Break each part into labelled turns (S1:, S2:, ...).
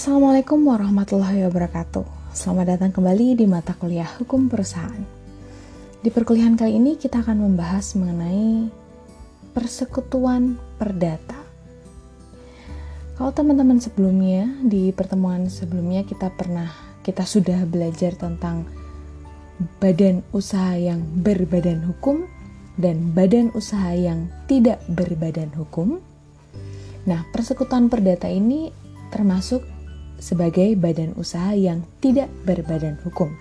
S1: Assalamualaikum warahmatullahi wabarakatuh. Selamat datang kembali di mata kuliah Hukum Perusahaan. Di perkuliahan kali ini kita akan membahas mengenai persekutuan perdata. Kalau teman-teman sebelumnya di pertemuan sebelumnya kita pernah kita sudah belajar tentang badan usaha yang berbadan hukum dan badan usaha yang tidak berbadan hukum. Nah, persekutuan perdata ini termasuk sebagai badan usaha yang tidak berbadan hukum.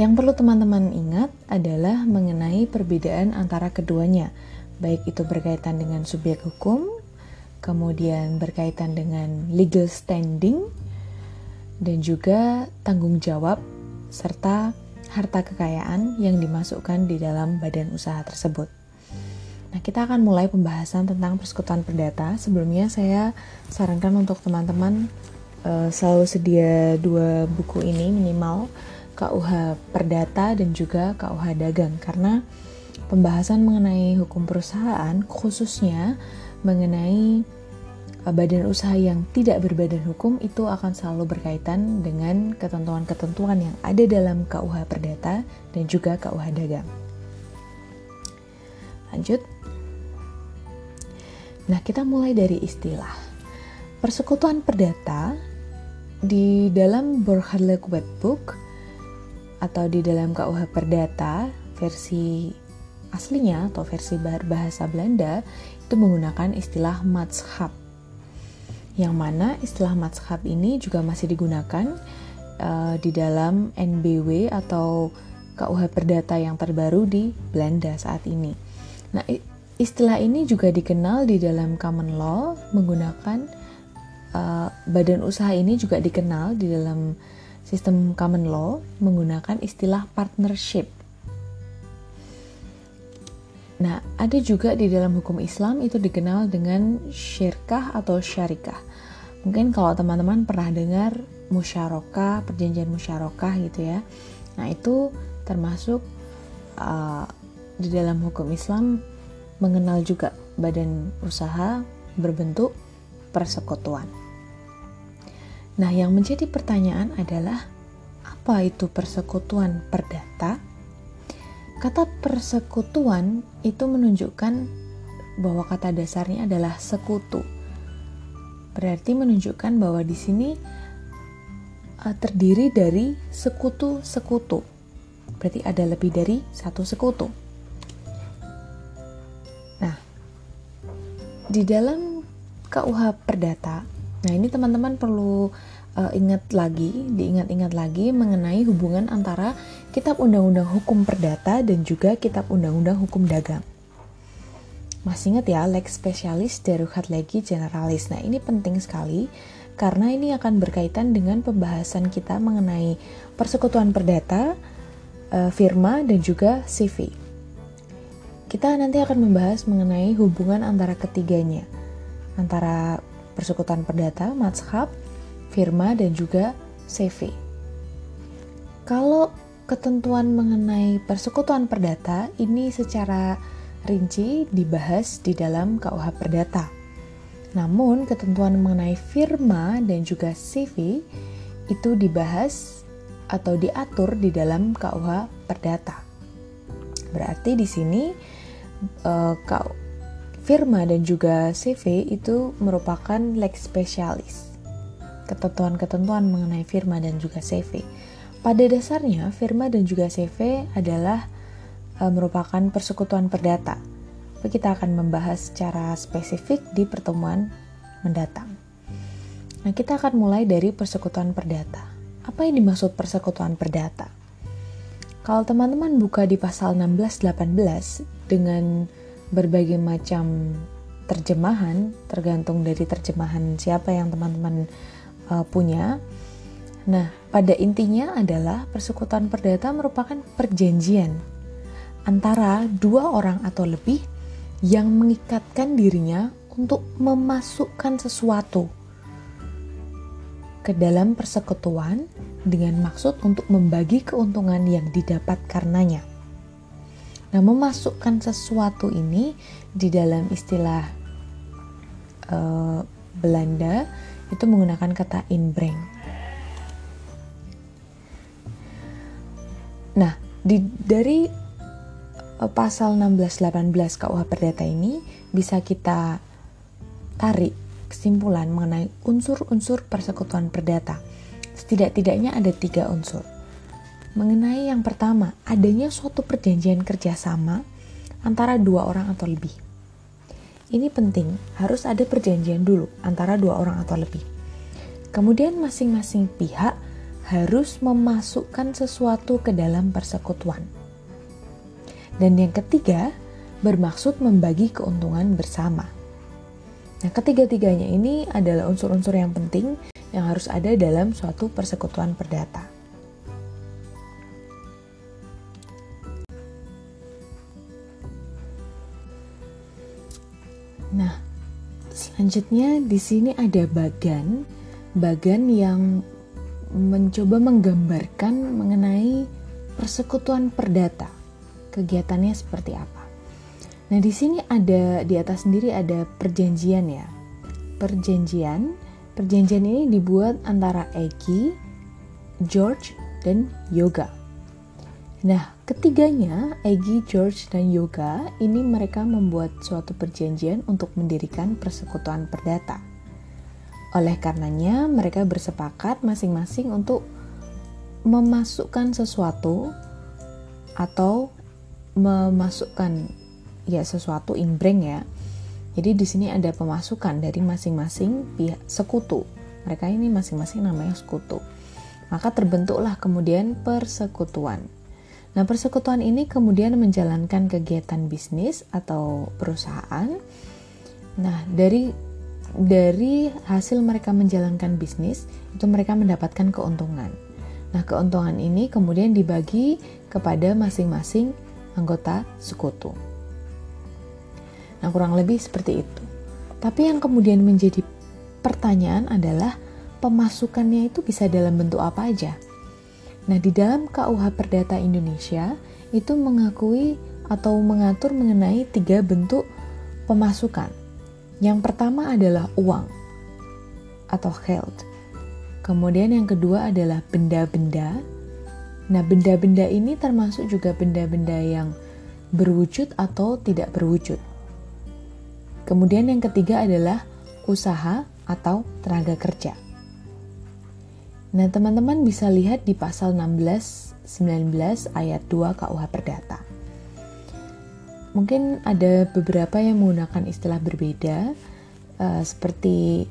S1: Yang perlu teman-teman ingat adalah mengenai perbedaan antara keduanya, baik itu berkaitan dengan subjek hukum, kemudian berkaitan dengan legal standing, dan juga tanggung jawab serta harta kekayaan yang dimasukkan di dalam badan usaha tersebut. Nah, kita akan mulai pembahasan tentang persekutuan perdata. Sebelumnya saya sarankan untuk teman-teman uh, selalu sedia dua buku ini minimal KUH Perdata dan juga KUH Dagang karena pembahasan mengenai hukum perusahaan khususnya mengenai badan usaha yang tidak berbadan hukum itu akan selalu berkaitan dengan ketentuan-ketentuan yang ada dalam KUH Perdata dan juga KUH Dagang. Lanjut. Nah, kita mulai dari istilah. Persekutuan perdata di dalam Borgerlijk Wetboek atau di dalam KUH Perdata versi aslinya atau versi bahasa Belanda itu menggunakan istilah matschap yang mana istilah matshab ini juga masih digunakan uh, di dalam NBW atau KUH Perdata yang terbaru di Belanda saat ini. Nah, istilah ini juga dikenal di dalam common law menggunakan uh, badan usaha ini juga dikenal di dalam sistem common law menggunakan istilah partnership. Nah, ada juga di dalam hukum Islam itu dikenal dengan syirkah atau syarikah. Mungkin kalau teman-teman pernah dengar musyarakah, perjanjian musyarakah gitu ya. Nah, itu termasuk uh, di dalam hukum Islam mengenal juga badan usaha berbentuk persekutuan. Nah, yang menjadi pertanyaan adalah apa itu persekutuan perdata? Kata persekutuan itu menunjukkan bahwa kata dasarnya adalah sekutu. Berarti menunjukkan bahwa di sini uh, terdiri dari sekutu-sekutu. Berarti ada lebih dari satu sekutu. Di dalam KUH Perdata, nah ini teman-teman perlu uh, ingat lagi, diingat-ingat lagi mengenai hubungan antara Kitab Undang-Undang Hukum Perdata dan juga Kitab Undang-Undang Hukum Dagang. Masih ingat ya, lex specialis darurat legi generalis. Nah, ini penting sekali karena ini akan berkaitan dengan pembahasan kita mengenai persekutuan perdata, uh, firma, dan juga CV. Kita nanti akan membahas mengenai hubungan antara ketiganya, antara persekutuan perdata, matshab, firma, dan juga CV. Kalau ketentuan mengenai persekutuan perdata ini secara rinci dibahas di dalam KUH Perdata. Namun, ketentuan mengenai firma dan juga CV itu dibahas atau diatur di dalam KUH Perdata. Berarti di sini uh, firma dan juga CV itu merupakan lex specialis ketentuan-ketentuan mengenai firma dan juga CV. Pada dasarnya, firma dan juga CV adalah e, merupakan persekutuan perdata. Kita akan membahas secara spesifik di pertemuan mendatang. Nah, kita akan mulai dari persekutuan perdata. Apa yang dimaksud persekutuan perdata? Kalau teman-teman buka di pasal 16-18 dengan berbagai macam terjemahan, tergantung dari terjemahan siapa yang teman-teman uh, punya. Nah, pada intinya adalah persekutuan perdata merupakan perjanjian antara dua orang atau lebih yang mengikatkan dirinya untuk memasukkan sesuatu ke dalam persekutuan dengan maksud untuk membagi keuntungan yang didapat karenanya. Nah, memasukkan sesuatu ini di dalam istilah uh, Belanda itu menggunakan kata inbreng. Nah, di, dari uh, pasal 16-18 KUH Perdata ini bisa kita tarik kesimpulan mengenai unsur-unsur persekutuan perdata. Setidak-tidaknya ada tiga unsur. Mengenai yang pertama, adanya suatu perjanjian kerjasama antara dua orang atau lebih. Ini penting, harus ada perjanjian dulu antara dua orang atau lebih. Kemudian masing-masing pihak harus memasukkan sesuatu ke dalam persekutuan. Dan yang ketiga, bermaksud membagi keuntungan bersama. Nah, ketiga-tiganya ini adalah unsur-unsur yang penting yang harus ada dalam suatu persekutuan perdata. Nah, selanjutnya di sini ada bagan, bagan yang mencoba menggambarkan mengenai persekutuan perdata. Kegiatannya seperti apa? Nah, di sini ada di atas sendiri ada perjanjian ya. Perjanjian, perjanjian ini dibuat antara Eki, George, dan Yoga. Nah, ketiganya, Egi, George, dan Yoga, ini mereka membuat suatu perjanjian untuk mendirikan persekutuan perdata. Oleh karenanya, mereka bersepakat masing-masing untuk memasukkan sesuatu atau memasukkan ya sesuatu inbreng ya. Jadi di sini ada pemasukan dari masing-masing pihak sekutu. Mereka ini masing-masing namanya sekutu. Maka terbentuklah kemudian persekutuan. Nah, persekutuan ini kemudian menjalankan kegiatan bisnis atau perusahaan. Nah, dari dari hasil mereka menjalankan bisnis, itu mereka mendapatkan keuntungan. Nah, keuntungan ini kemudian dibagi kepada masing-masing anggota sekutu. Nah, kurang lebih seperti itu. Tapi yang kemudian menjadi pertanyaan adalah pemasukannya itu bisa dalam bentuk apa aja? Nah, di dalam KUH Perdata Indonesia itu mengakui atau mengatur mengenai tiga bentuk pemasukan yang pertama adalah uang atau health. Kemudian yang kedua adalah benda-benda. Nah, benda-benda ini termasuk juga benda-benda yang berwujud atau tidak berwujud. Kemudian yang ketiga adalah usaha atau tenaga kerja. Nah, teman-teman bisa lihat di pasal 16 19 ayat 2 KUH Perdata mungkin ada beberapa yang menggunakan istilah berbeda uh, seperti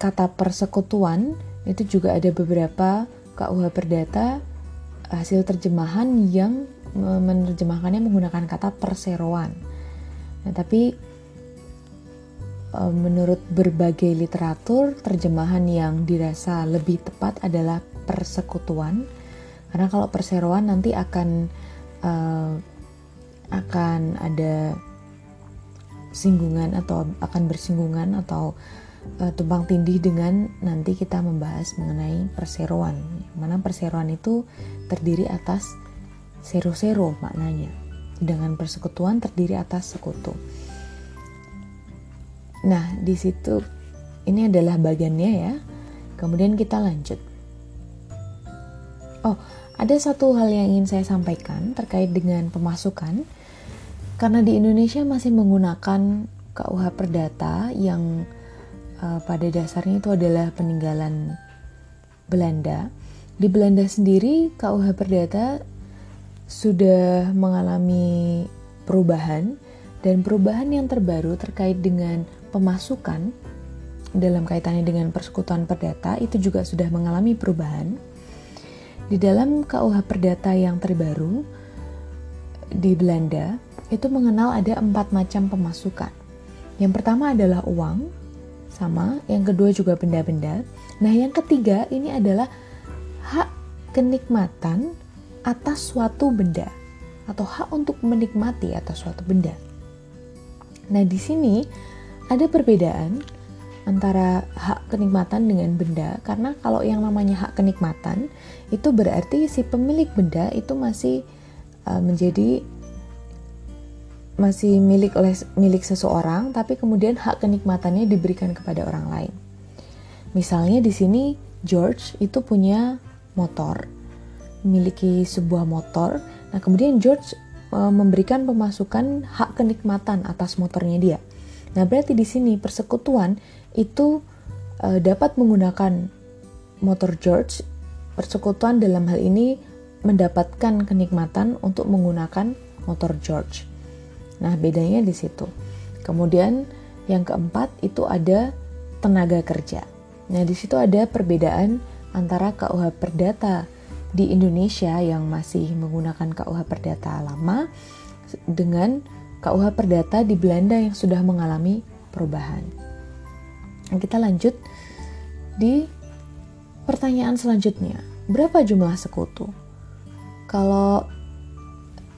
S1: kata persekutuan itu juga ada beberapa KUH Perdata hasil terjemahan yang menerjemahkannya menggunakan kata perseroan. Nah, tapi menurut berbagai literatur terjemahan yang dirasa lebih tepat adalah persekutuan karena kalau perseroan nanti akan uh, akan ada singgungan atau akan bersinggungan atau uh, tumpang tindih dengan nanti kita membahas mengenai perseroan. Mana perseroan itu terdiri atas sero-sero maknanya. Dengan persekutuan terdiri atas sekutu. Nah, di situ ini adalah bagiannya ya. Kemudian kita lanjut. Oh, ada satu hal yang ingin saya sampaikan terkait dengan pemasukan. Karena di Indonesia masih menggunakan KUH Perdata yang uh, pada dasarnya itu adalah peninggalan Belanda. Di Belanda sendiri KUH Perdata sudah mengalami perubahan dan perubahan yang terbaru terkait dengan pemasukan dalam kaitannya dengan persekutuan perdata itu juga sudah mengalami perubahan. Di dalam KUH Perdata yang terbaru di Belanda, itu mengenal ada empat macam pemasukan. Yang pertama adalah uang, sama. Yang kedua juga benda-benda. Nah, yang ketiga ini adalah hak kenikmatan atas suatu benda atau hak untuk menikmati atas suatu benda. Nah, di sini ada perbedaan antara hak kenikmatan dengan benda karena kalau yang namanya hak kenikmatan itu berarti si pemilik benda itu masih uh, menjadi masih milik oleh milik seseorang, tapi kemudian hak kenikmatannya diberikan kepada orang lain. Misalnya di sini George itu punya motor, memiliki sebuah motor. Nah, kemudian George e, memberikan pemasukan hak kenikmatan atas motornya dia. Nah, berarti di sini persekutuan itu e, dapat menggunakan motor George. Persekutuan dalam hal ini mendapatkan kenikmatan untuk menggunakan motor George. Nah, bedanya di situ. Kemudian yang keempat itu ada tenaga kerja. Nah, di situ ada perbedaan antara KUH Perdata di Indonesia yang masih menggunakan KUH Perdata lama dengan KUH Perdata di Belanda yang sudah mengalami perubahan. Nah, kita lanjut di pertanyaan selanjutnya. Berapa jumlah sekutu? Kalau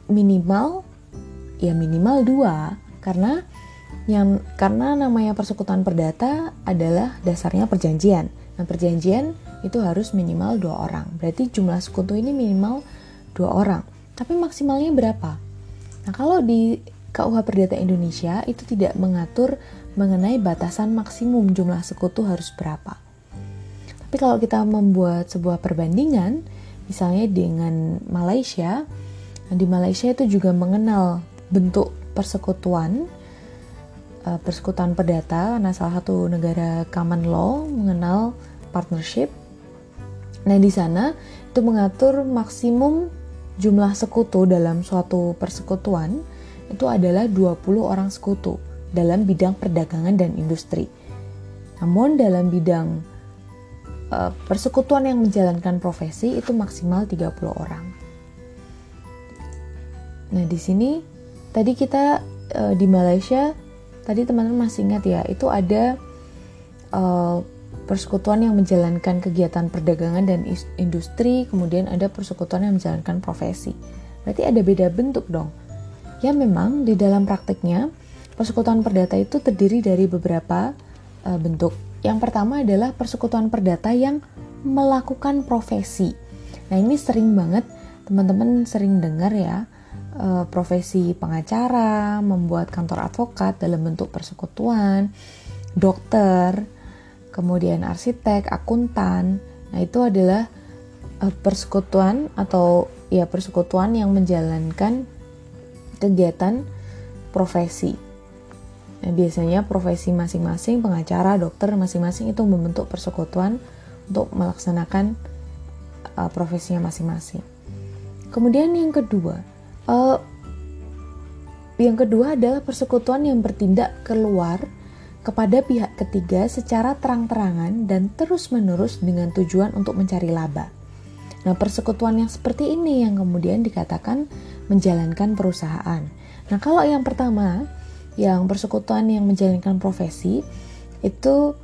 S1: minimal ya minimal dua karena yang karena namanya persekutuan perdata adalah dasarnya perjanjian. Nah, perjanjian itu harus minimal dua orang. Berarti jumlah sekutu ini minimal dua orang. Tapi maksimalnya berapa? Nah, kalau di KUH Perdata Indonesia itu tidak mengatur mengenai batasan maksimum jumlah sekutu harus berapa. Tapi kalau kita membuat sebuah perbandingan, misalnya dengan Malaysia, di Malaysia itu juga mengenal bentuk persekutuan uh, persekutuan perdata karena salah satu negara common law mengenal partnership. Nah, di sana itu mengatur maksimum jumlah sekutu dalam suatu persekutuan itu adalah 20 orang sekutu dalam bidang perdagangan dan industri. Namun dalam bidang uh, persekutuan yang menjalankan profesi itu maksimal 30 orang. Nah, di sini tadi kita uh, di Malaysia tadi teman-teman masih ingat ya itu ada uh, persekutuan yang menjalankan kegiatan perdagangan dan industri kemudian ada persekutuan yang menjalankan profesi berarti ada beda bentuk dong ya memang di dalam prakteknya persekutuan perdata itu terdiri dari beberapa uh, bentuk yang pertama adalah persekutuan perdata yang melakukan profesi nah ini sering banget teman-teman sering dengar ya uh, profesi pengacara, membuat kantor advokat dalam bentuk persekutuan, dokter, kemudian arsitek, akuntan. Nah, itu adalah uh, persekutuan atau ya persekutuan yang menjalankan kegiatan profesi. Nah, biasanya profesi masing-masing pengacara, dokter masing-masing itu membentuk persekutuan untuk melaksanakan uh, profesinya masing-masing. Kemudian yang kedua, Uh, yang kedua adalah persekutuan yang bertindak keluar kepada pihak ketiga secara terang-terangan dan terus-menerus dengan tujuan untuk mencari laba. Nah, persekutuan yang seperti ini yang kemudian dikatakan menjalankan perusahaan. Nah, kalau yang pertama, yang persekutuan yang menjalankan profesi, itu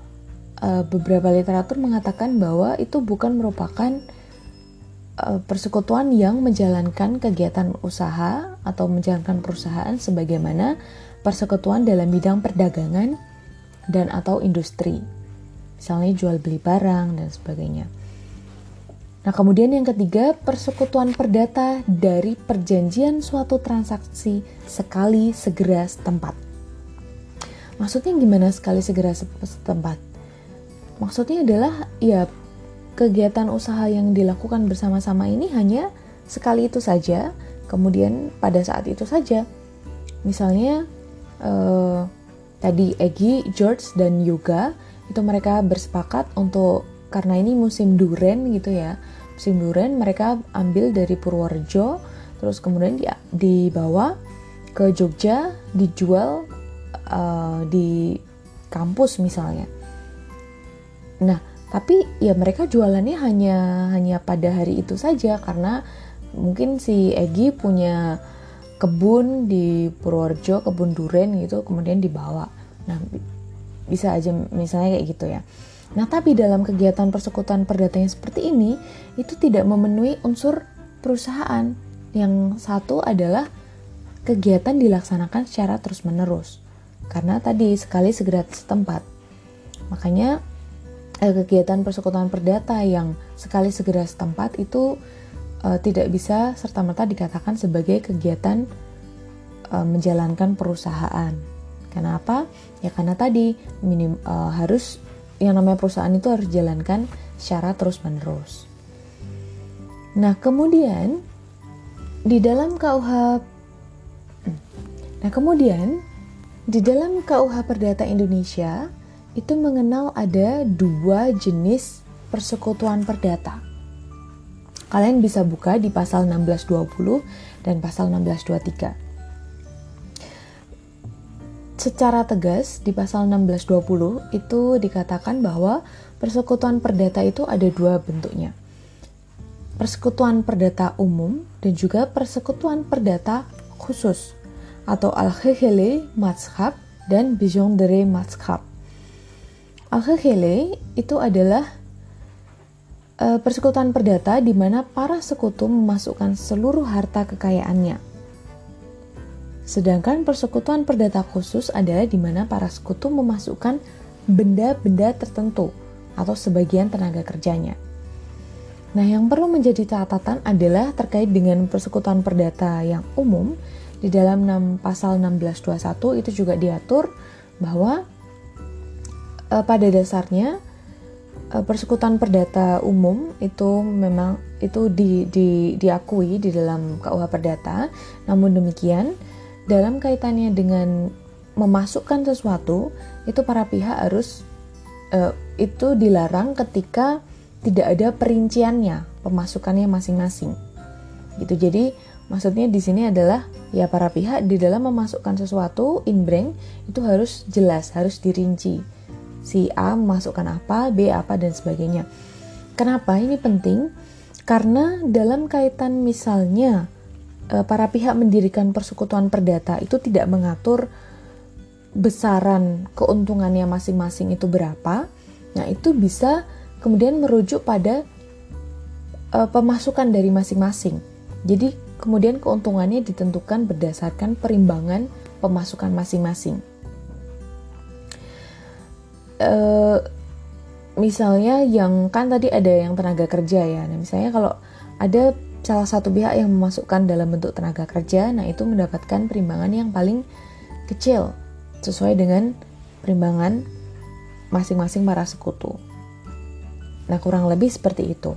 S1: uh, beberapa literatur mengatakan bahwa itu bukan merupakan Eh, persekutuan yang menjalankan kegiatan usaha atau menjalankan perusahaan sebagaimana persekutuan dalam bidang perdagangan dan atau industri. Misalnya jual beli barang dan sebagainya. Nah, kemudian yang ketiga, persekutuan perdata dari perjanjian suatu transaksi sekali segera setempat. Maksudnya gimana sekali segera setempat? Maksudnya adalah ya kegiatan usaha yang dilakukan bersama-sama ini hanya sekali itu saja, kemudian pada saat itu saja. Misalnya eh, tadi Egi, George dan Yoga itu mereka bersepakat untuk karena ini musim duren gitu ya. Musim duren mereka ambil dari Purworejo terus kemudian dia dibawa ke Jogja dijual uh, di kampus misalnya. Nah, tapi ya mereka jualannya hanya hanya pada hari itu saja karena mungkin si Egi punya kebun di Purworejo kebun duren gitu kemudian dibawa nah bisa aja misalnya kayak gitu ya nah tapi dalam kegiatan persekutuan perdata yang seperti ini itu tidak memenuhi unsur perusahaan yang satu adalah kegiatan dilaksanakan secara terus menerus karena tadi sekali segera setempat makanya eh, kegiatan persekutuan perdata yang sekali segera setempat itu eh, tidak bisa serta-merta dikatakan sebagai kegiatan eh, menjalankan perusahaan. Kenapa? Ya karena tadi minim, eh, harus yang namanya perusahaan itu harus jalankan secara terus-menerus. Nah, kemudian di dalam KUH Nah, kemudian di dalam KUH Perdata Indonesia itu mengenal ada dua jenis persekutuan perdata. Kalian bisa buka di pasal 1620 dan pasal 1623 secara tegas di pasal 1620 itu dikatakan bahwa persekutuan perdata itu ada dua bentuknya. Persekutuan perdata umum dan juga persekutuan perdata khusus atau al-khehele mazhab dan bijondere mazhab. Al-khehele itu adalah uh, persekutuan perdata di mana para sekutu memasukkan seluruh harta kekayaannya Sedangkan persekutuan perdata khusus adalah di mana para sekutu memasukkan benda-benda tertentu atau sebagian tenaga kerjanya. Nah, yang perlu menjadi catatan adalah terkait dengan persekutuan perdata yang umum di dalam 6, pasal 1621 itu juga diatur bahwa e, pada dasarnya e, persekutuan perdata umum itu memang itu di, di, diakui di dalam KUH Perdata. Namun demikian, dalam kaitannya dengan memasukkan sesuatu itu para pihak harus uh, itu dilarang ketika tidak ada perinciannya pemasukannya masing-masing. Gitu. Jadi maksudnya di sini adalah ya para pihak di dalam memasukkan sesuatu inbrank itu harus jelas harus dirinci. Si A memasukkan apa B apa dan sebagainya. Kenapa? Ini penting karena dalam kaitan misalnya para pihak mendirikan persekutuan perdata itu tidak mengatur besaran keuntungannya masing-masing itu berapa. Nah, itu bisa kemudian merujuk pada uh, pemasukan dari masing-masing. Jadi, kemudian keuntungannya ditentukan berdasarkan perimbangan pemasukan masing-masing. Uh, misalnya yang kan tadi ada yang tenaga kerja ya. Nah, misalnya kalau ada salah satu pihak yang memasukkan dalam bentuk tenaga kerja, nah itu mendapatkan perimbangan yang paling kecil sesuai dengan perimbangan masing-masing para sekutu. Nah, kurang lebih seperti itu.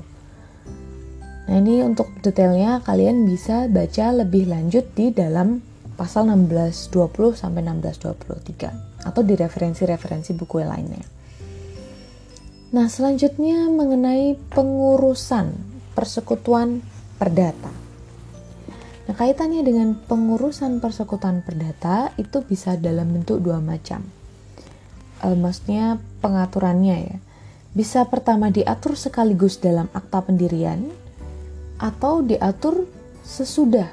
S1: Nah, ini untuk detailnya kalian bisa baca lebih lanjut di dalam pasal 1620 sampai 1623 atau di referensi-referensi buku lainnya. Nah, selanjutnya mengenai pengurusan persekutuan perdata. Nah, kaitannya dengan pengurusan persekutuan perdata itu bisa dalam bentuk dua macam. E, maksudnya pengaturannya ya. Bisa pertama diatur sekaligus dalam akta pendirian atau diatur sesudah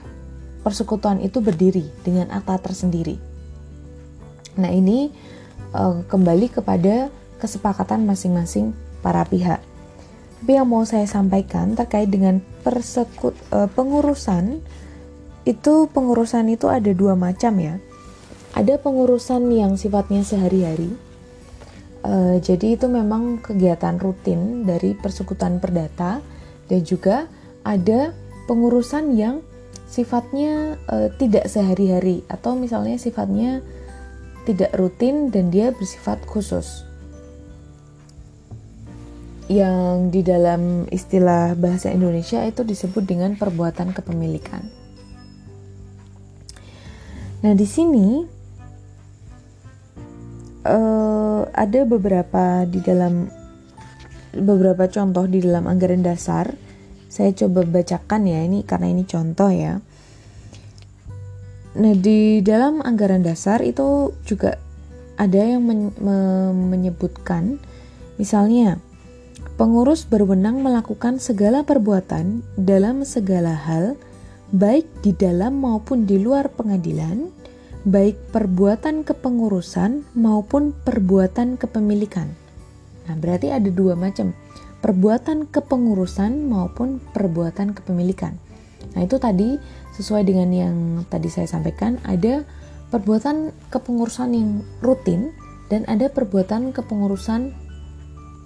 S1: persekutuan itu berdiri dengan akta tersendiri. Nah, ini e, kembali kepada kesepakatan masing-masing para pihak. Tapi yang mau saya sampaikan terkait dengan persekut uh, pengurusan itu pengurusan itu ada dua macam ya. Ada pengurusan yang sifatnya sehari-hari. Uh, jadi itu memang kegiatan rutin dari persekutuan perdata dan juga ada pengurusan yang sifatnya uh, tidak sehari-hari atau misalnya sifatnya tidak rutin dan dia bersifat khusus yang di dalam istilah bahasa Indonesia itu disebut dengan perbuatan kepemilikan. Nah, di sini uh, ada beberapa di dalam beberapa contoh di dalam anggaran dasar. Saya coba bacakan ya ini karena ini contoh ya. Nah, di dalam anggaran dasar itu juga ada yang men menyebutkan misalnya Pengurus berwenang melakukan segala perbuatan dalam segala hal, baik di dalam maupun di luar pengadilan, baik perbuatan kepengurusan maupun perbuatan kepemilikan. Nah, berarti ada dua macam, perbuatan kepengurusan maupun perbuatan kepemilikan. Nah, itu tadi sesuai dengan yang tadi saya sampaikan, ada perbuatan kepengurusan yang rutin dan ada perbuatan kepengurusan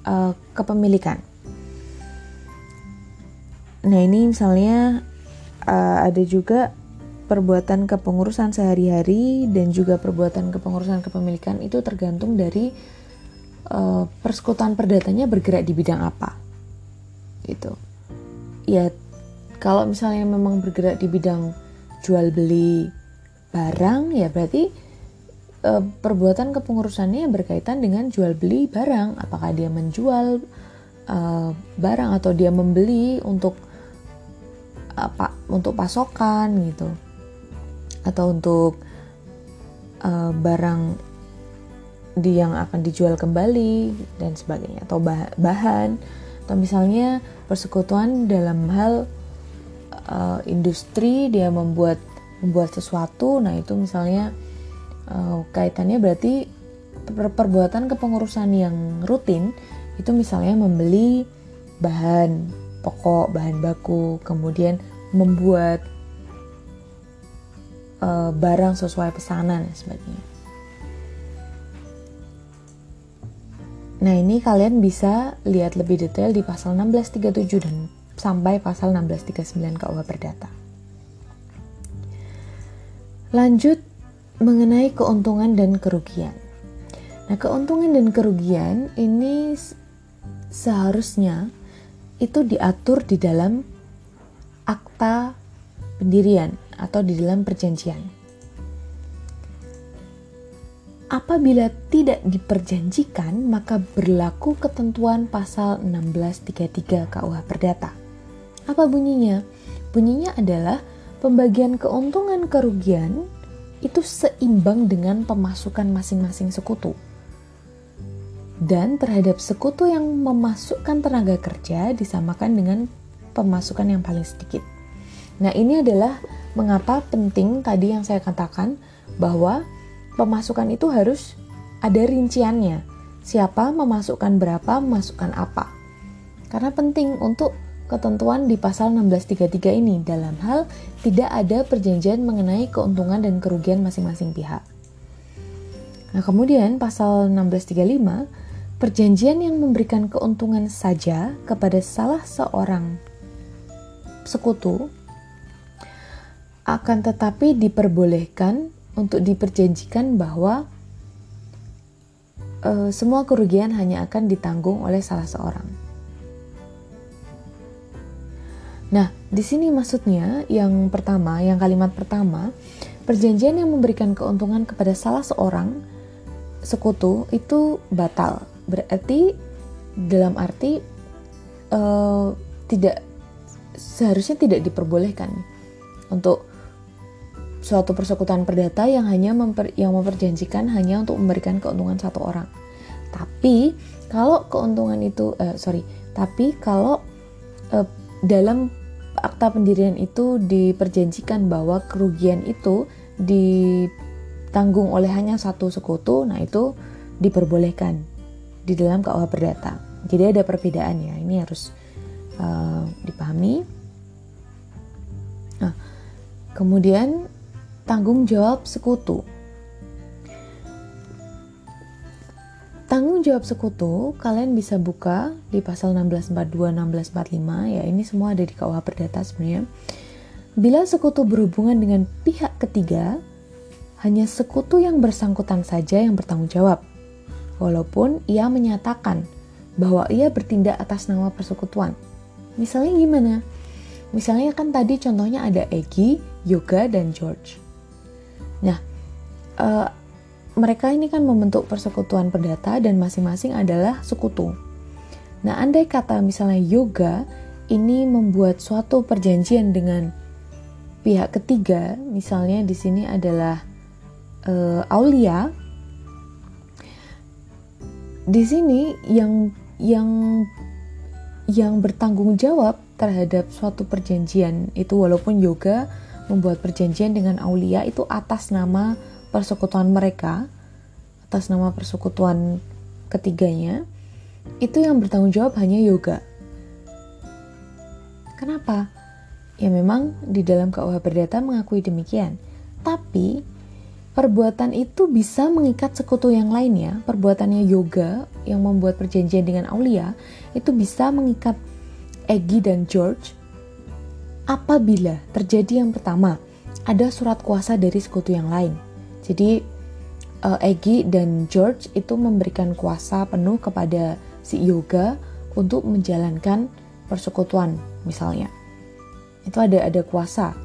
S1: uh, kepemilikan. Nah ini misalnya uh, ada juga perbuatan kepengurusan sehari-hari dan juga perbuatan kepengurusan kepemilikan itu tergantung dari uh, persekutuan perdatanya bergerak di bidang apa gitu ya kalau misalnya memang bergerak di bidang jual beli barang ya berarti uh, perbuatan kepengurusannya berkaitan dengan jual beli barang. Apakah dia menjual uh, barang atau dia membeli untuk apa untuk pasokan gitu. Atau untuk uh, barang di yang akan dijual kembali dan sebagainya. Atau bah bahan. Atau misalnya persekutuan dalam hal uh, industri dia membuat membuat sesuatu. Nah itu misalnya uh, kaitannya berarti per perbuatan kepengurusan yang rutin itu misalnya membeli bahan pokok bahan baku kemudian membuat uh, barang sesuai pesanan dan sebagainya Nah ini kalian bisa lihat lebih detail di pasal 1637 dan sampai pasal 1639 KUH Perdata. Lanjut mengenai keuntungan dan kerugian. Nah keuntungan dan kerugian ini seharusnya itu diatur di dalam akta pendirian atau di dalam perjanjian. Apabila tidak diperjanjikan, maka berlaku ketentuan pasal 1633 KUH Perdata. Apa bunyinya? Bunyinya adalah pembagian keuntungan kerugian itu seimbang dengan pemasukan masing-masing sekutu. Dan terhadap sekutu yang memasukkan tenaga kerja disamakan dengan pemasukan yang paling sedikit. Nah, ini adalah mengapa penting tadi yang saya katakan bahwa pemasukan itu harus ada rinciannya. Siapa memasukkan berapa, memasukkan apa. Karena penting untuk ketentuan di pasal 1633 ini dalam hal tidak ada perjanjian mengenai keuntungan dan kerugian masing-masing pihak. Nah, kemudian pasal 1635 perjanjian yang memberikan keuntungan saja kepada salah seorang sekutu akan tetapi diperbolehkan untuk diperjanjikan bahwa uh, semua kerugian hanya akan ditanggung oleh salah seorang. Nah, di sini maksudnya yang pertama, yang kalimat pertama, perjanjian yang memberikan keuntungan kepada salah seorang sekutu itu batal. Berarti dalam arti uh, tidak seharusnya tidak diperbolehkan untuk suatu persekutuan perdata yang hanya memper, yang memperjanjikan hanya untuk memberikan keuntungan satu orang. Tapi kalau keuntungan itu uh, sorry, tapi kalau uh, dalam akta pendirian itu diperjanjikan bahwa kerugian itu ditanggung oleh hanya satu sekutu, nah itu diperbolehkan di dalam KUH Perdata. Jadi ada perbedaan ya, ini harus uh, dipahami. Nah, kemudian Tanggung jawab sekutu. Tanggung jawab sekutu kalian bisa buka di pasal 1642 1645 ya ini semua ada di KUH Perdata sebenarnya. Bila sekutu berhubungan dengan pihak ketiga, hanya sekutu yang bersangkutan saja yang bertanggung jawab. Walaupun ia menyatakan bahwa ia bertindak atas nama persekutuan. Misalnya gimana? Misalnya kan tadi contohnya ada Egi, Yoga, dan George. Nah, uh, mereka ini kan membentuk persekutuan perdata dan masing-masing adalah sekutu. Nah, andai kata misalnya yoga ini membuat suatu perjanjian dengan pihak ketiga, misalnya di sini adalah uh, Aulia. Di sini yang yang yang bertanggung jawab terhadap suatu perjanjian itu walaupun yoga membuat perjanjian dengan Aulia itu atas nama persekutuan mereka, atas nama persekutuan ketiganya, itu yang bertanggung jawab hanya yoga. Kenapa? Ya memang di dalam KUH Perdata mengakui demikian. Tapi perbuatan itu bisa mengikat sekutu yang lainnya. Perbuatannya yoga yang membuat perjanjian dengan Aulia itu bisa mengikat Egi dan George apabila terjadi yang pertama, ada surat kuasa dari sekutu yang lain. Jadi uh, Egi dan George itu memberikan kuasa penuh kepada si Yoga untuk menjalankan persekutuan misalnya. Itu ada ada kuasa.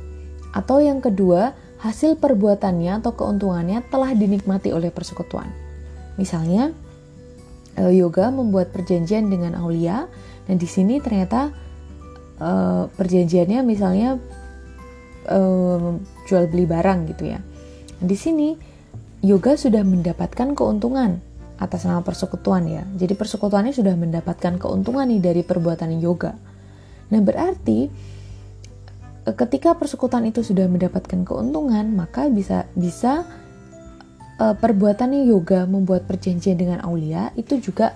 S1: Atau yang kedua, hasil perbuatannya atau keuntungannya telah dinikmati oleh persekutuan. Misalnya, uh, Yoga membuat perjanjian dengan Aulia dan di sini ternyata uh, perjanjiannya misalnya uh, jual beli barang gitu ya. Di sini yoga sudah mendapatkan keuntungan atas nama persekutuan ya. Jadi persekutuannya sudah mendapatkan keuntungan nih dari perbuatan yoga. Nah berarti eh, ketika persekutuan itu sudah mendapatkan keuntungan maka bisa bisa uh, perbuatan yoga membuat perjanjian dengan Aulia itu juga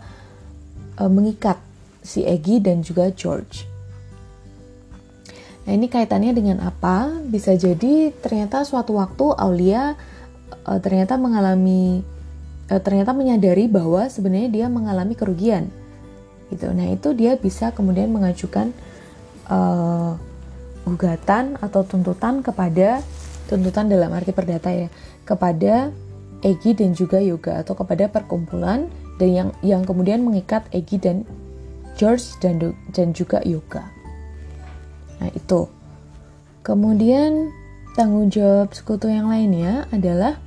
S1: uh, mengikat si Egi dan juga George. Nah ini kaitannya dengan apa? Bisa jadi ternyata suatu waktu Aulia uh, ternyata mengalami uh, ternyata menyadari bahwa sebenarnya dia mengalami kerugian. Gitu. Nah itu dia bisa kemudian mengajukan uh, gugatan atau tuntutan kepada tuntutan dalam arti perdata ya kepada Egi dan juga Yoga atau kepada perkumpulan dan yang yang kemudian mengikat Egi dan George dan dan juga Yoga. Itu. Kemudian tanggung jawab sekutu yang lainnya adalah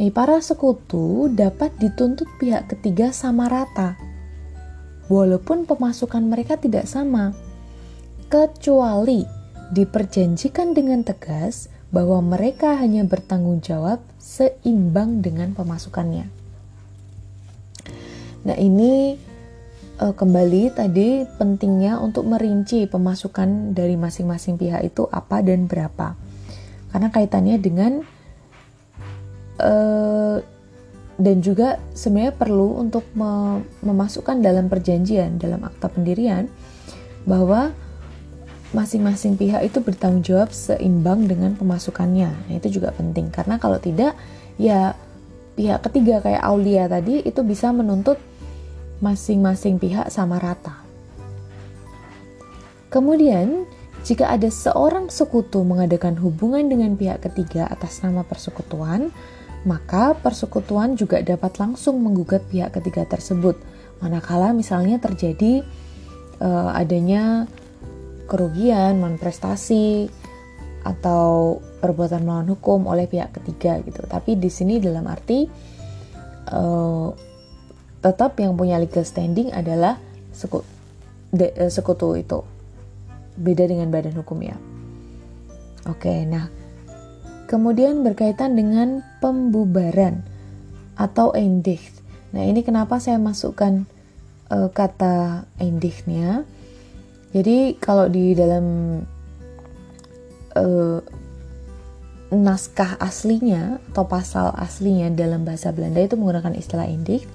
S1: eh, para sekutu dapat dituntut pihak ketiga sama rata. Walaupun pemasukan mereka tidak sama. Kecuali diperjanjikan dengan tegas bahwa mereka hanya bertanggung jawab seimbang dengan pemasukannya. Nah, ini uh, kembali tadi pentingnya untuk merinci pemasukan dari masing-masing pihak itu apa dan berapa. Karena kaitannya dengan uh, dan juga sebenarnya perlu untuk memasukkan dalam perjanjian dalam akta pendirian bahwa masing-masing pihak itu bertanggung jawab seimbang dengan pemasukannya. Nah, itu juga penting karena kalau tidak ya pihak ketiga kayak Aulia tadi itu bisa menuntut masing-masing pihak sama rata. Kemudian, jika ada seorang sekutu mengadakan hubungan dengan pihak ketiga atas nama persekutuan, maka persekutuan juga dapat langsung menggugat pihak ketiga tersebut. Manakala misalnya terjadi uh, adanya kerugian, manifestasi atau perbuatan melawan hukum oleh pihak ketiga gitu. Tapi di sini dalam arti uh, tetap yang punya legal standing adalah sekutu, de, uh, sekutu itu. Beda dengan badan hukum ya. Oke nah. Kemudian berkaitan dengan pembubaran atau eindicht nah ini kenapa saya masukkan uh, kata eindichtnya jadi kalau di dalam uh, naskah aslinya atau pasal aslinya dalam bahasa Belanda itu menggunakan istilah eindicht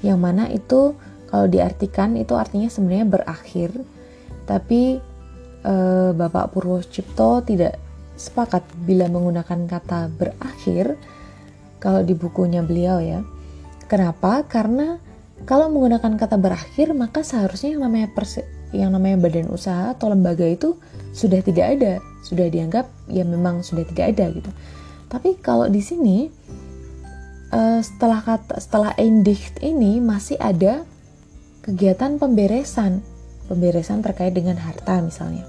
S1: yang mana itu kalau diartikan itu artinya sebenarnya berakhir tapi e, Bapak Purwo Cipto tidak sepakat bila menggunakan kata berakhir kalau di bukunya beliau ya. Kenapa? Karena kalau menggunakan kata berakhir maka seharusnya yang namanya perse yang namanya badan usaha atau lembaga itu sudah tidak ada. Sudah dianggap ya memang sudah tidak ada gitu. Tapi kalau di sini uh, setelah kata setelah endicht ini masih ada kegiatan pemberesan. Pemberesan terkait dengan harta misalnya.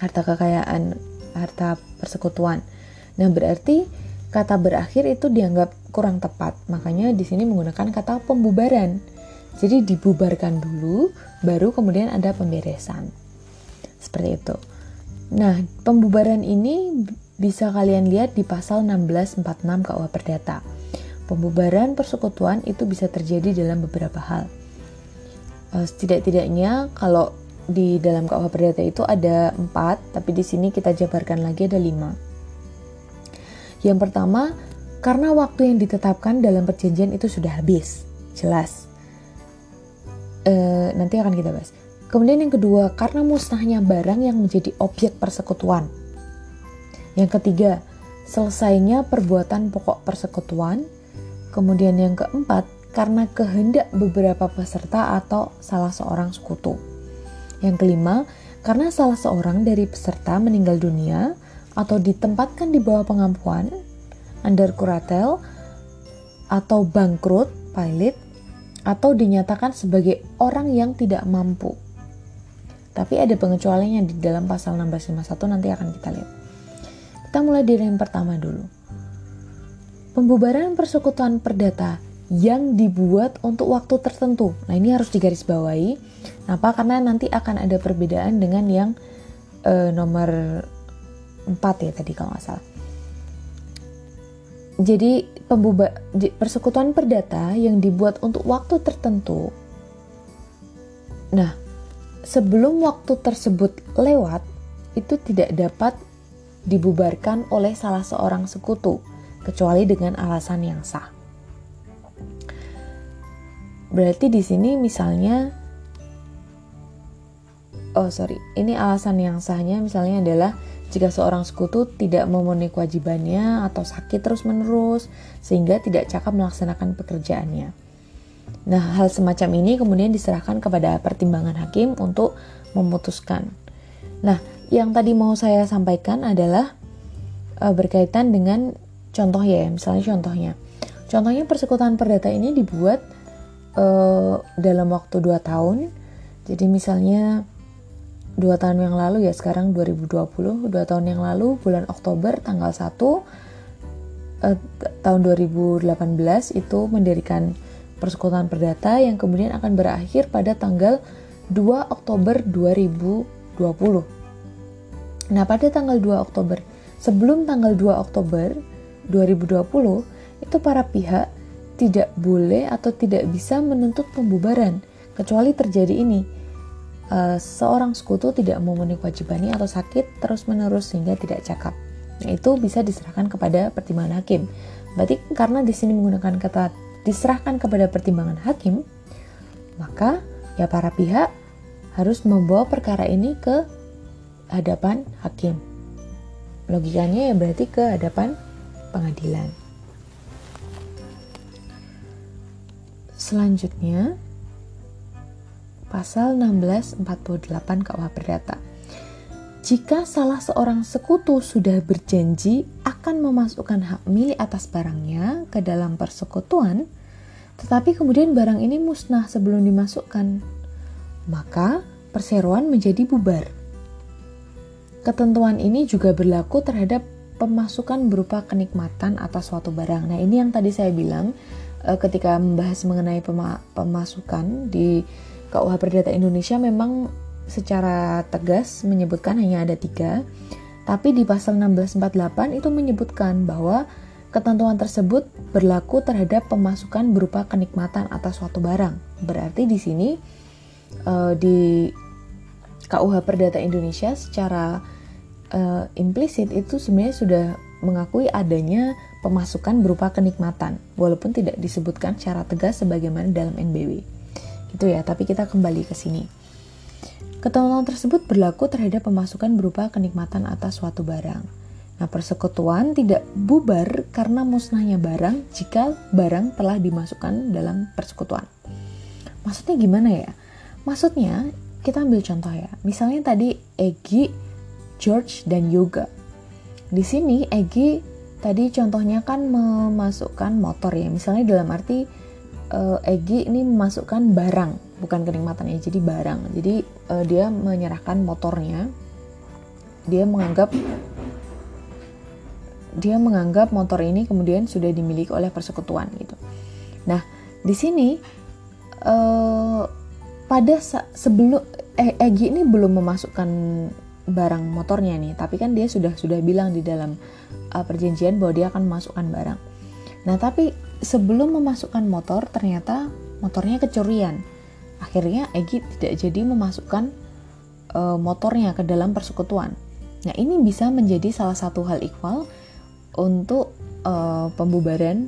S1: Harta kekayaan harta persekutuan. Nah berarti kata berakhir itu dianggap kurang tepat. Makanya di sini menggunakan kata pembubaran. Jadi dibubarkan dulu baru kemudian ada pemberesan. Seperti itu. Nah pembubaran ini bisa kalian lihat di pasal 1646 KUH Perdata Pembubaran persekutuan itu bisa terjadi dalam beberapa hal. Uh, Setidak-tidaknya kalau di dalam KUH Perdata itu ada empat, tapi di sini kita jabarkan lagi ada lima. Yang pertama, karena waktu yang ditetapkan dalam perjanjian itu sudah habis, jelas. Uh, nanti akan kita bahas. Kemudian yang kedua, karena musnahnya barang yang menjadi objek persekutuan. Yang ketiga, selesainya perbuatan pokok persekutuan. Kemudian yang keempat, karena kehendak beberapa peserta atau salah seorang sekutu. Yang kelima, karena salah seorang dari peserta meninggal dunia atau ditempatkan di bawah pengampuan under kuratel atau bangkrut, pilot, atau dinyatakan sebagai orang yang tidak mampu. Tapi ada pengecualiannya di dalam pasal 1651 nanti akan kita lihat. Kita mulai dari yang pertama dulu. Pembubaran persekutuan perdata yang dibuat untuk waktu tertentu. Nah, ini harus digarisbawahi. Kenapa? Karena nanti akan ada perbedaan dengan yang uh, nomor 4 ya tadi kalau nggak salah. Jadi pembuba persekutuan perdata yang dibuat untuk waktu tertentu. Nah, sebelum waktu tersebut lewat, itu tidak dapat dibubarkan oleh salah seorang sekutu kecuali dengan alasan yang sah. Berarti di sini misalnya oh sorry, ini alasan yang sahnya misalnya adalah jika seorang sekutu tidak memenuhi kewajibannya atau sakit terus-menerus sehingga tidak cakap melaksanakan pekerjaannya. Nah, hal semacam ini kemudian diserahkan kepada pertimbangan hakim untuk memutuskan. Nah, yang tadi mau saya sampaikan adalah e, berkaitan dengan contoh ya, misalnya contohnya. Contohnya persekutuan perdata ini dibuat e, dalam waktu 2 tahun. Jadi misalnya dua tahun yang lalu ya sekarang 2020 dua tahun yang lalu bulan Oktober tanggal 1 eh, tahun 2018 itu mendirikan persekutuan perdata yang kemudian akan berakhir pada tanggal 2 Oktober 2020 nah pada tanggal 2 Oktober sebelum tanggal 2 Oktober 2020 itu para pihak tidak boleh atau tidak bisa menuntut pembubaran kecuali terjadi ini uh, seorang sekutu tidak memenuhi kewajibannya atau sakit terus-menerus sehingga tidak cakap. Nah, itu bisa diserahkan kepada pertimbangan hakim. Berarti karena di sini menggunakan kata diserahkan kepada pertimbangan hakim, maka ya para pihak harus membawa perkara ini ke hadapan hakim. Logikanya ya berarti ke hadapan pengadilan. Selanjutnya, pasal 1648 KUH Perdata. Jika salah seorang sekutu sudah berjanji akan memasukkan hak milik atas barangnya ke dalam persekutuan, tetapi kemudian barang ini musnah sebelum dimasukkan, maka perseroan menjadi bubar. Ketentuan ini juga berlaku terhadap pemasukan berupa kenikmatan atas suatu barang. Nah, ini yang tadi saya bilang eh, ketika membahas mengenai pemasukan di KUH Perdata Indonesia memang secara tegas menyebutkan hanya ada tiga, tapi di pasal 1648 itu menyebutkan bahwa ketentuan tersebut berlaku terhadap pemasukan berupa kenikmatan atas suatu barang. Berarti di sini uh, di KUH Perdata Indonesia secara uh, implisit itu sebenarnya sudah mengakui adanya pemasukan berupa kenikmatan, walaupun tidak disebutkan secara tegas sebagaimana dalam NBW gitu ya tapi kita kembali ke sini. Ketentuan tersebut berlaku terhadap pemasukan berupa kenikmatan atas suatu barang. Nah persekutuan tidak bubar karena musnahnya barang jika barang telah dimasukkan dalam persekutuan. Maksudnya gimana ya? Maksudnya kita ambil contoh ya. Misalnya tadi Egi George dan Yoga. Di sini Egi tadi contohnya kan memasukkan motor ya. Misalnya dalam arti uh, Egi ini memasukkan barang bukan kenikmatan ya jadi barang. Jadi uh, dia menyerahkan motornya. Dia menganggap dia menganggap motor ini kemudian sudah dimiliki oleh persekutuan gitu. Nah di sini uh, pada sebelum Egi ini belum memasukkan barang motornya nih tapi kan dia sudah sudah bilang di dalam uh, perjanjian bahwa dia akan memasukkan barang nah tapi sebelum memasukkan motor ternyata motornya kecurian. Akhirnya Egi tidak jadi memasukkan e, motornya ke dalam persekutuan. Nah, ini bisa menjadi salah satu hal ikhwal untuk e, pembubaran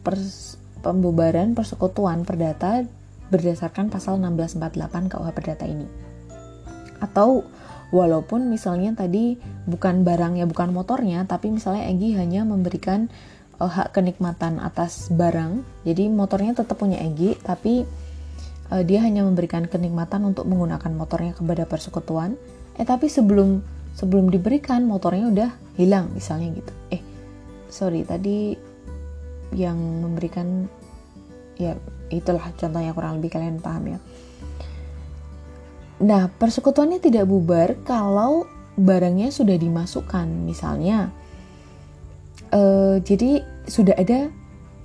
S1: pers, pembubaran persekutuan perdata berdasarkan pasal 1648 KUH Perdata ini. Atau walaupun misalnya tadi bukan barangnya, bukan motornya, tapi misalnya Egi hanya memberikan uh, hak kenikmatan atas barang. Jadi motornya tetap punya Egi, tapi uh, dia hanya memberikan kenikmatan untuk menggunakan motornya kepada persekutuan. Eh tapi sebelum sebelum diberikan motornya udah hilang misalnya gitu. Eh sorry tadi yang memberikan ya itulah contohnya kurang lebih kalian paham ya nah persekutuannya tidak bubar kalau barangnya sudah dimasukkan. Misalnya uh, jadi sudah ada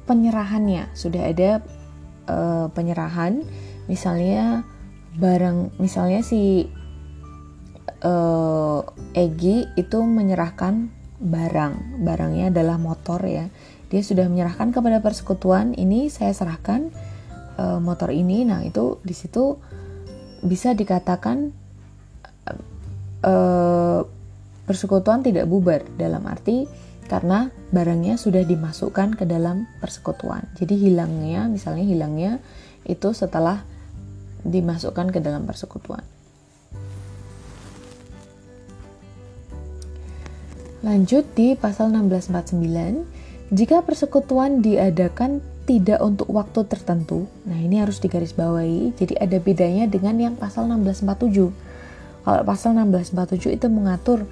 S1: penyerahannya sudah ada uh, penyerahan. Misalnya barang misalnya si uh, Egi itu menyerahkan barang. Barangnya adalah motor ya. Dia sudah menyerahkan kepada persekutuan ini saya serahkan uh, motor ini. Nah itu di situ bisa dikatakan uh, persekutuan tidak bubar dalam arti karena barangnya sudah dimasukkan ke dalam persekutuan. Jadi hilangnya, misalnya hilangnya itu setelah dimasukkan ke dalam persekutuan. Lanjut di pasal 1649, jika persekutuan diadakan tidak untuk waktu tertentu, nah ini harus digarisbawahi, jadi ada bedanya dengan yang pasal 1647. Kalau pasal 1647 itu mengatur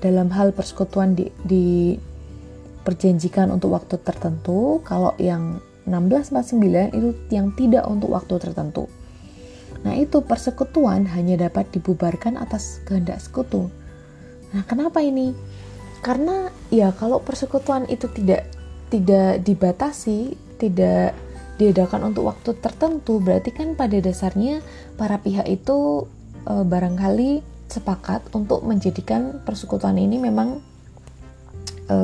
S1: dalam hal persekutuan di, diperjanjikan untuk waktu tertentu, kalau yang 1649 itu yang tidak untuk waktu tertentu. Nah, itu persekutuan hanya dapat dibubarkan atas kehendak sekutu. Nah, kenapa ini? karena ya kalau persekutuan itu tidak tidak dibatasi tidak diadakan untuk waktu tertentu berarti kan pada dasarnya para pihak itu e, barangkali sepakat untuk menjadikan persekutuan ini memang e,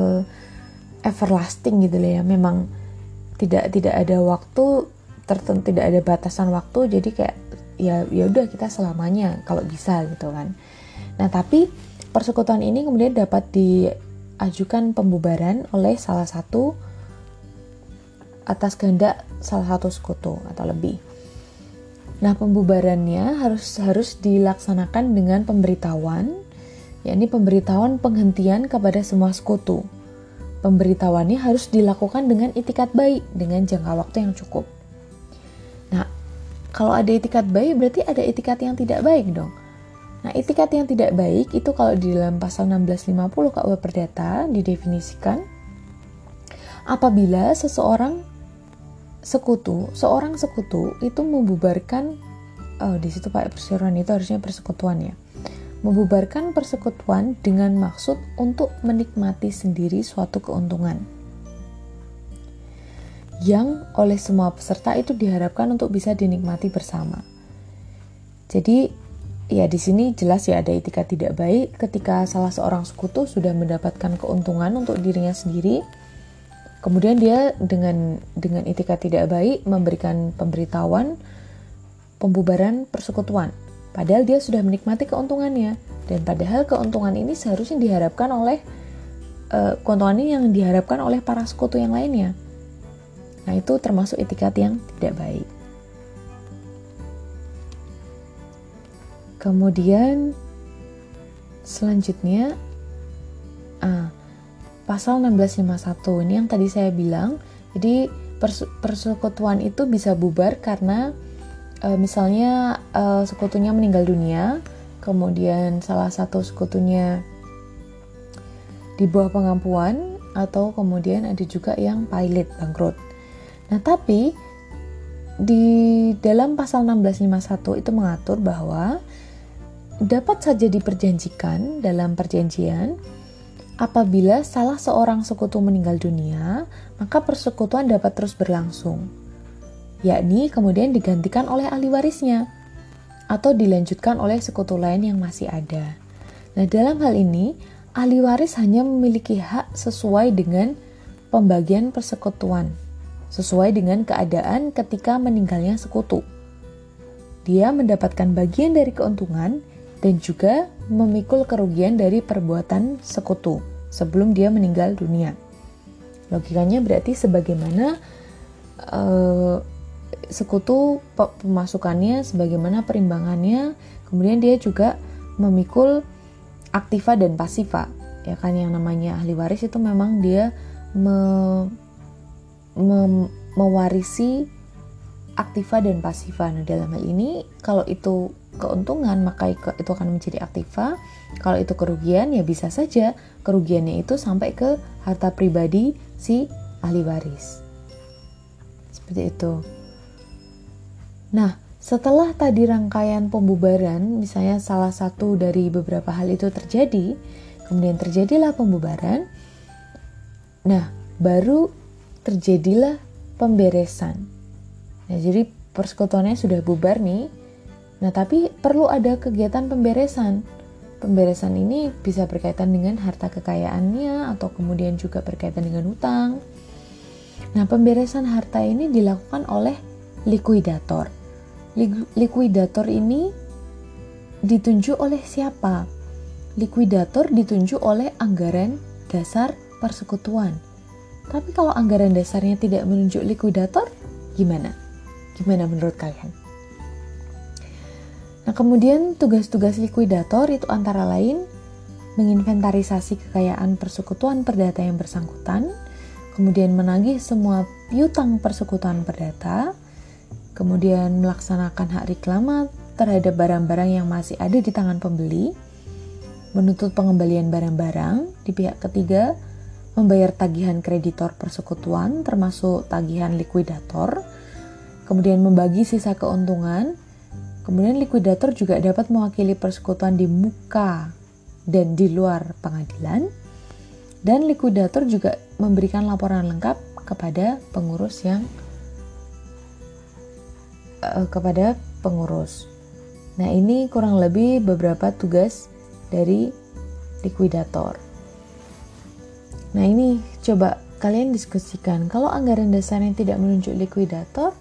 S1: everlasting gitu ya. Memang tidak tidak ada waktu tertentu tidak ada batasan waktu jadi kayak ya ya udah kita selamanya kalau bisa gitu kan. Nah tapi persekutuan ini kemudian dapat diajukan pembubaran oleh salah satu atas kehendak salah satu sekutu atau lebih. Nah, pembubarannya harus harus dilaksanakan dengan pemberitahuan, yakni pemberitahuan penghentian kepada semua sekutu. Pemberitahuannya harus dilakukan dengan itikat baik dengan jangka waktu yang cukup. Nah, kalau ada itikat baik berarti ada itikat yang tidak baik dong. Nah, itikat yang tidak baik itu kalau di dalam pasal 1650 KUH Perdata didefinisikan apabila seseorang sekutu, seorang sekutu itu membubarkan oh di situ Pak perseroan itu harusnya persekutuan ya. Membubarkan persekutuan dengan maksud untuk menikmati sendiri suatu keuntungan yang oleh semua peserta itu diharapkan untuk bisa dinikmati bersama. Jadi ya di sini jelas ya ada etika tidak baik ketika salah seorang sekutu sudah mendapatkan keuntungan untuk dirinya sendiri kemudian dia dengan dengan etika tidak baik memberikan pemberitahuan pembubaran persekutuan. Padahal dia sudah menikmati keuntungannya. Dan padahal keuntungan ini seharusnya diharapkan oleh uh, keuntungan ini yang diharapkan oleh para sekutu yang lainnya. Nah itu termasuk etikat yang tidak baik. Kemudian selanjutnya ah, pasal 1651 ini yang tadi saya bilang. Jadi persekutuan itu bisa bubar karena e, misalnya e, sekutunya meninggal dunia, kemudian salah satu sekutunya di bawah pengampuan atau kemudian ada juga yang pilot bangkrut. Nah, tapi di dalam pasal 1651 itu mengatur bahwa dapat saja diperjanjikan dalam perjanjian apabila salah seorang sekutu meninggal dunia, maka persekutuan dapat terus berlangsung, yakni kemudian digantikan oleh ahli warisnya atau dilanjutkan oleh sekutu lain yang masih ada. Nah, dalam hal ini, ahli waris hanya memiliki hak sesuai dengan pembagian persekutuan, sesuai dengan keadaan ketika meninggalnya sekutu. Dia mendapatkan bagian dari keuntungan dan juga memikul kerugian dari perbuatan sekutu sebelum dia meninggal dunia. Logikanya berarti sebagaimana uh, sekutu pemasukannya, sebagaimana perimbangannya, kemudian dia juga memikul aktiva dan pasifa. Ya kan yang namanya ahli waris itu memang dia me, me, mewarisi aktiva dan pasifa. Nah, dalam hal ini kalau itu keuntungan maka itu akan menjadi aktiva. Kalau itu kerugian ya bisa saja kerugiannya itu sampai ke harta pribadi si ahli waris. Seperti itu. Nah, setelah tadi rangkaian pembubaran, misalnya salah satu dari beberapa hal itu terjadi, kemudian terjadilah pembubaran. Nah, baru terjadilah pemberesan. Nah, jadi persekutuannya sudah bubar nih. Nah, tapi perlu ada kegiatan pemberesan. Pemberesan ini bisa berkaitan dengan harta kekayaannya atau kemudian juga berkaitan dengan hutang. Nah, pemberesan harta ini dilakukan oleh likuidator likuidator ini ditunjuk oleh siapa? Likuidator ditunjuk oleh anggaran dasar persekutuan. Tapi kalau anggaran dasarnya tidak menunjuk likuidator, gimana? Gimana menurut kalian? Nah, kemudian tugas-tugas likuidator itu antara lain menginventarisasi kekayaan persekutuan perdata yang bersangkutan, kemudian menagih semua piutang persekutuan perdata, kemudian melaksanakan hak reklama terhadap barang-barang yang masih ada di tangan pembeli, menuntut pengembalian barang-barang di pihak ketiga, membayar tagihan kreditor persekutuan termasuk tagihan likuidator, kemudian membagi sisa keuntungan, kemudian likuidator juga dapat mewakili persekutuan di muka dan di luar pengadilan, dan likuidator juga memberikan laporan lengkap kepada pengurus yang uh, kepada pengurus. Nah, ini kurang lebih beberapa tugas dari likuidator. Nah, ini coba kalian diskusikan. Kalau anggaran dasarnya tidak menunjuk likuidator,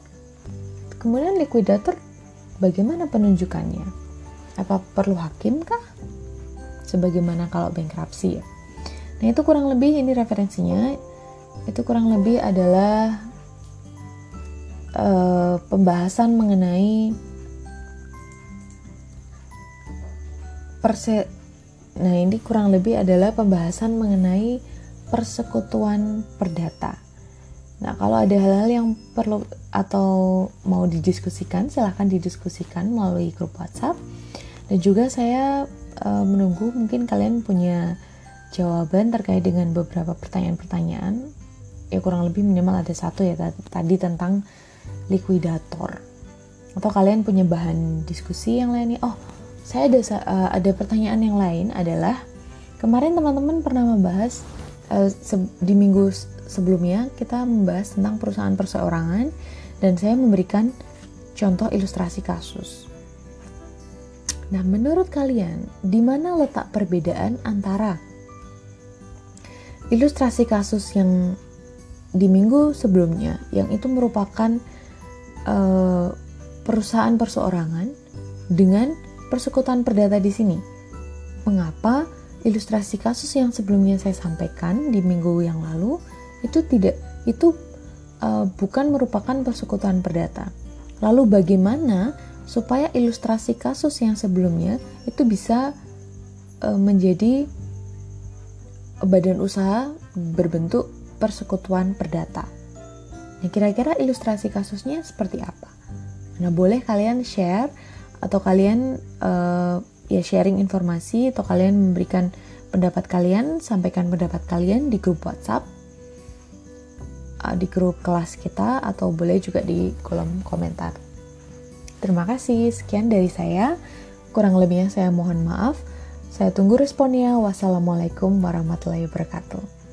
S1: kemudian likuidator bagaimana penunjukannya? Apa perlu hakim kah? Sebagaimana kalau bankruptcy ya. Nah, itu kurang lebih ini referensinya. Itu kurang lebih adalah uh, pembahasan mengenai perse nah ini kurang lebih adalah pembahasan mengenai persekutuan perdata. Nah, kalau ada hal-hal yang perlu atau mau didiskusikan, silahkan didiskusikan melalui grup WhatsApp. Dan juga saya uh, menunggu mungkin kalian punya jawaban terkait dengan beberapa pertanyaan-pertanyaan. Ya kurang lebih minimal ada satu ya tadi tentang likuidator atau kalian punya bahan diskusi yang lain nih oh saya ada uh, ada pertanyaan yang lain adalah kemarin teman-teman pernah membahas uh, di minggu sebelumnya kita membahas tentang perusahaan perseorangan dan saya memberikan contoh ilustrasi kasus. Nah, menurut kalian di mana letak perbedaan antara ilustrasi kasus yang di minggu sebelumnya yang itu merupakan uh, perusahaan perseorangan dengan persekutuan perdata di sini. Mengapa ilustrasi kasus yang sebelumnya saya sampaikan di minggu yang lalu itu tidak itu uh, bukan merupakan persekutuan perdata. Lalu bagaimana supaya ilustrasi kasus yang sebelumnya itu bisa uh, menjadi badan usaha berbentuk persekutuan perdata? Nah, kira-kira ilustrasi kasusnya seperti apa? Nah, boleh kalian share atau kalian uh, ya sharing informasi atau kalian memberikan pendapat kalian, sampaikan pendapat kalian di grup WhatsApp uh, di grup kelas kita atau boleh juga di kolom komentar. Terima kasih, sekian dari saya. Kurang lebihnya saya mohon maaf. Saya tunggu responnya. Wassalamualaikum warahmatullahi wabarakatuh.